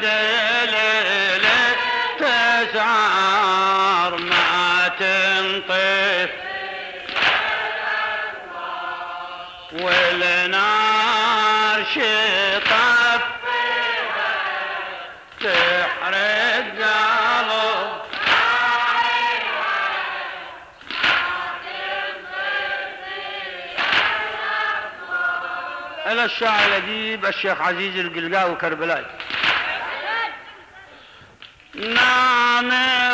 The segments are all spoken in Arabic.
بدل تسعار ما تنطف والنار شطف تحرق قلب. إلى الشاعر الأديب الشيخ عزيز القلقاوي كربلاي نام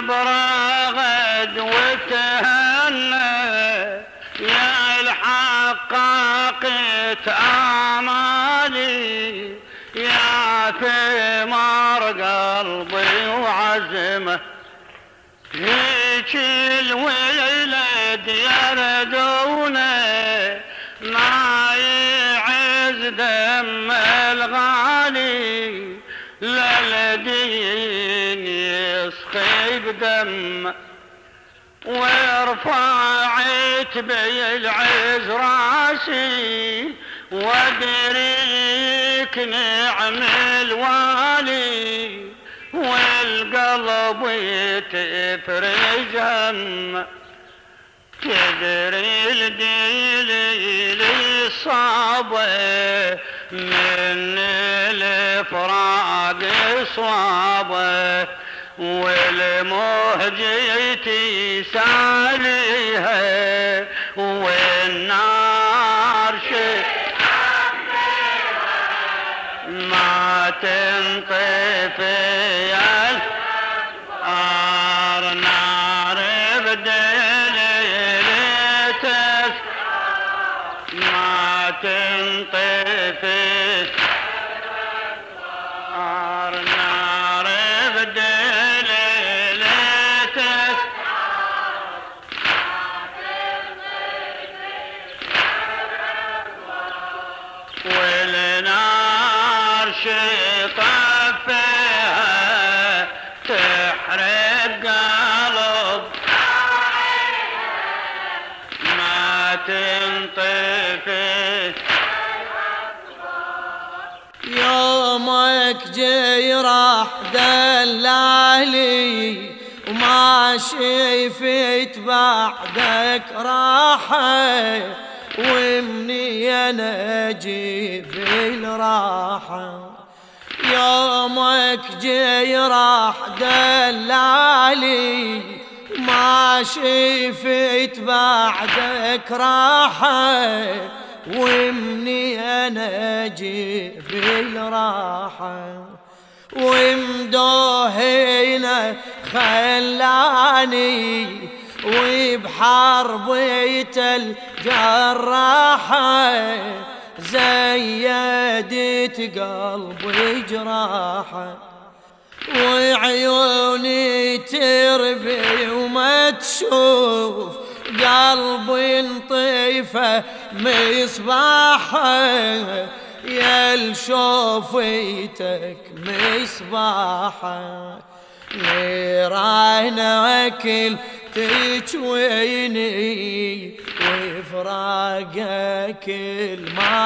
برغد وتهنى يا يا ثمار قلبي وعزمه هيك الولد يردونه يسخي بدم ورفعت بالعز راسي وادريك نعم الوالي والقلب تفرج هم. تدري الدليل صابه من الفراق صابه والمهجتي ساليها والنار ما تنطفي يومك جاي راح دلالي وما شفت بعدك راحة. ومني أنا أجيب الراحة يومك جاي راح دلالي ما شفت بعدك راحة. ومني أنا أجيب الراحة ومدوهينا خلاني وبحربية الجراحة. زيدت قلبي جراحة وعيوني تربي وما تشوف. قلبي انطيفه مصباحه يا لشوفيتك مصباحه نيرانك تجويني وفراقك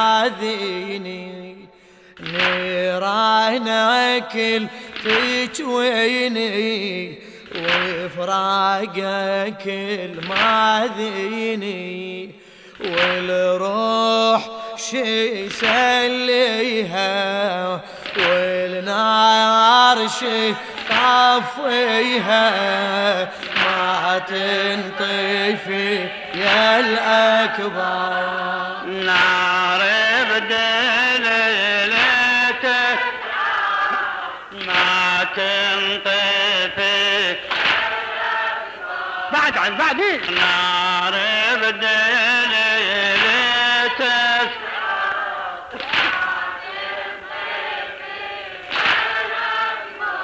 الماذيني نيرانك تجويني وفراقك الماذيني والروح شي سليها والنار شي طفيها ما تنطفي يا الأكبر. بعد عن بعدين نار بدليلتك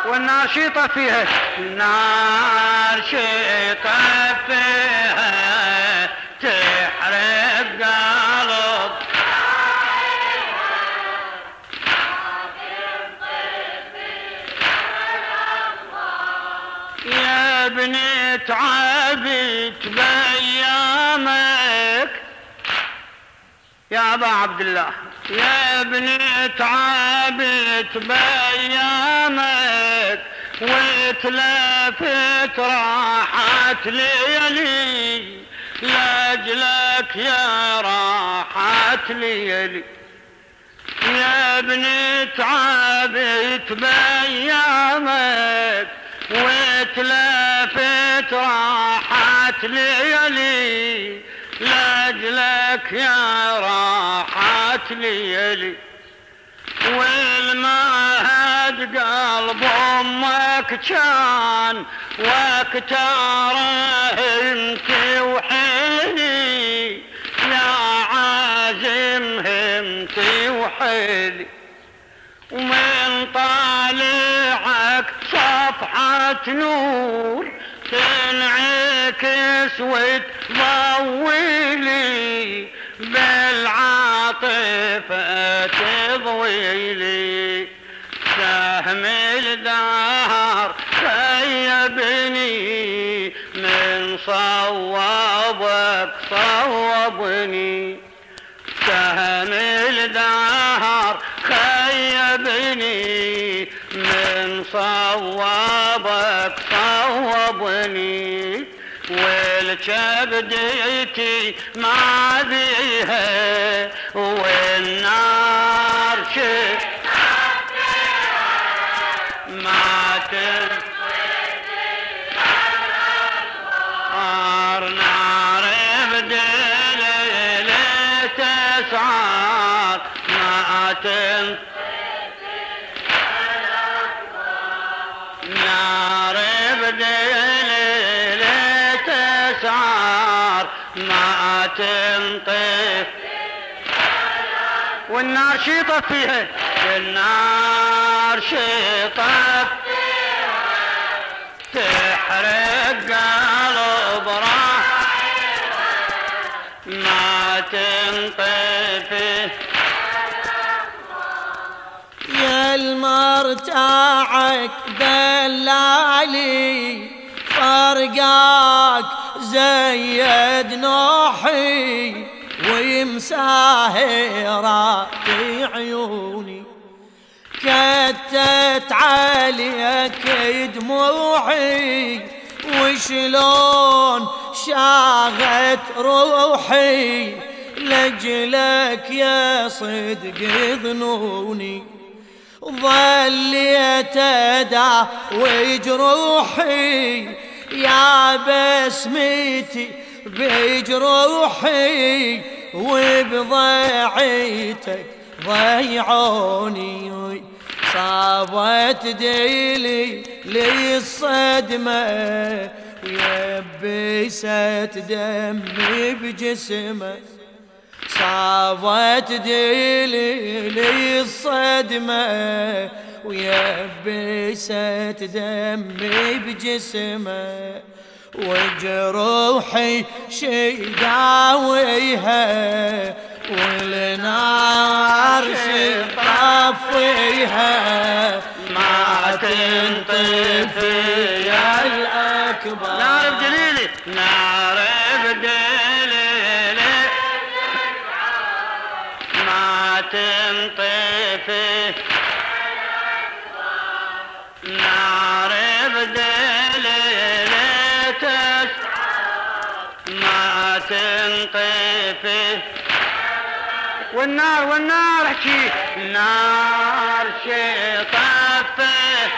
والنار شيطة فيها. النار شيطة فيها. يا أبا عبد الله. يا ابني تعبت بأيامك وتلفت راحت ليلي. لاجلك يا راحت ليلي. يا ابني تعبت بأيامك وتلفت راحت ليلي. لاجلك يا راحت ليلي والمهد قلب أمك كان واكتاره انت وحيلي يا عازم همتي وحيلي ومن طالعك صفحة نور تنعكس وتضويلي بالعاطفة تضويلي. سهم الدهر خيبني من صوابك صوبني سهم الدهر خيبني من صوابك صوبني والكبديتي ما بيها والنار شف ما تنفع نار تنطف والنار شيطت فيها. النار شيطت تحرق قلب راح ما تنطفي يا المرتاعك دلالي فرقاك زيد نوحي ومساهرات عيوني. كتت عليك دموعي وشلون شاغت روحي؟ لجلك يا صدق ظنوني. ظليت اداوي جروحي يا بسمتي بجروحي وبضيعتك ضيعوني. صابت ديلي لي الصدمة ويبست دمي بجسمه. صابت ديلي لي الصدمة ويبست دمي بجسمه وجروحي شي داويها والنار شي طفيها ما تنطفي يا الأكبر. نار بجليلي. نار بجليلي. ما تنطفي نار بدليلي ما تنطفي والنار والنار احكي. نار شي طفي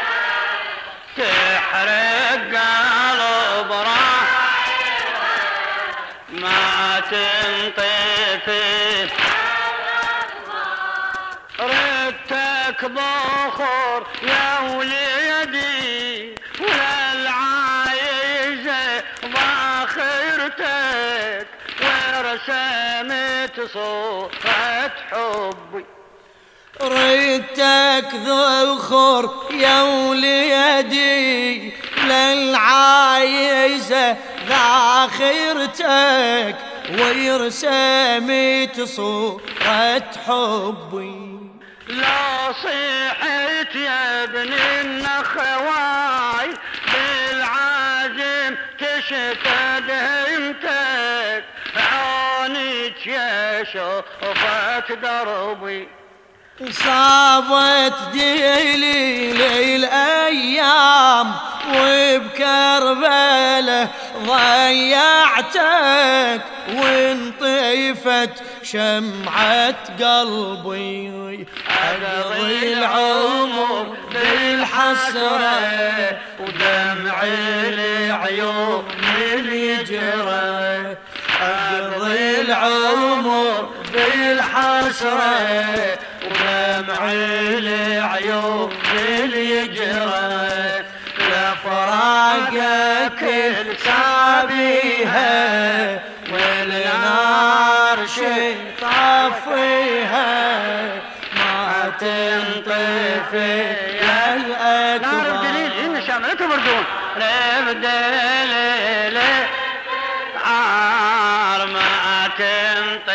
تحرق قلب راح ما تنطفي ردتك بخور يا وليدي ورسمت صورة حبي. ريتك ذخر يا وليدي للعايزة ذاخرتك ويرسمت صورة حبي. لو صيحت يا ابن النخواي بالعازم تشتد همتك يا دربي. صابت ديلي للأيام وبكربلة ضيعتك وانطفت شمعة قلبي. أقضي العمر بالحسرة ودمع العيون يجرى العمر بالحسرة ودمع العيون يجرى لفراقك سابيها والنار شي طفيها. ما تنطفي يا نار الدليل الأكبر. إن شاء الله لا تبردون canta.